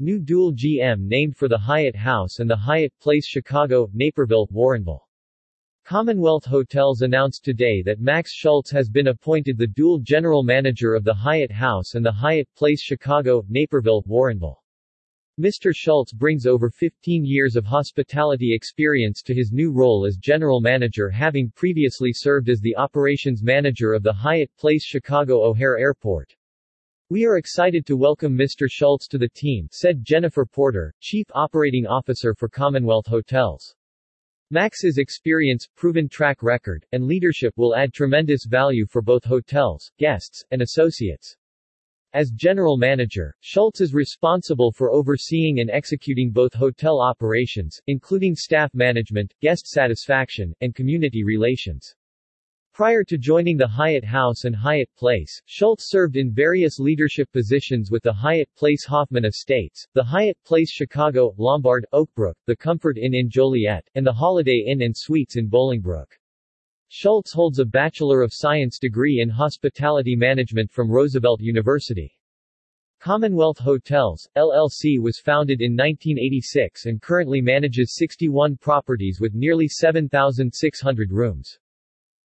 New dual GM named for the Hyatt House and the Hyatt Place Chicago, Naperville, Warrenville. Commonwealth Hotels announced today that Max Schultz has been appointed the dual general manager of the Hyatt House and the Hyatt Place Chicago, Naperville, Warrenville. Mr. Schultz brings over 15 years of hospitality experience to his new role as general manager having previously served as the operations manager of the Hyatt Place Chicago O'Hare Airport. We are excited to welcome Mr. Schultz to the team, said Jennifer Porter, Chief Operating Officer for Commonwealth Hotels. Max's experience, proven track record, and leadership will add tremendous value for both hotels, guests, and associates. As general manager, Schultz is responsible for overseeing and executing both hotel operations, including staff management, guest satisfaction, and community relations. Prior to joining the Hyatt House and Hyatt Place, Schultz served in various leadership positions with the Hyatt Place Hoffman Estates, the Hyatt Place Chicago, Lombard, Oakbrook, the Comfort Inn in Joliet, and the Holiday Inn and Suites in Bolingbrook. Schultz holds a Bachelor of Science degree in Hospitality Management from Roosevelt University. Commonwealth Hotels, LLC was founded in 1986 and currently manages 61 properties with nearly 7,600 rooms.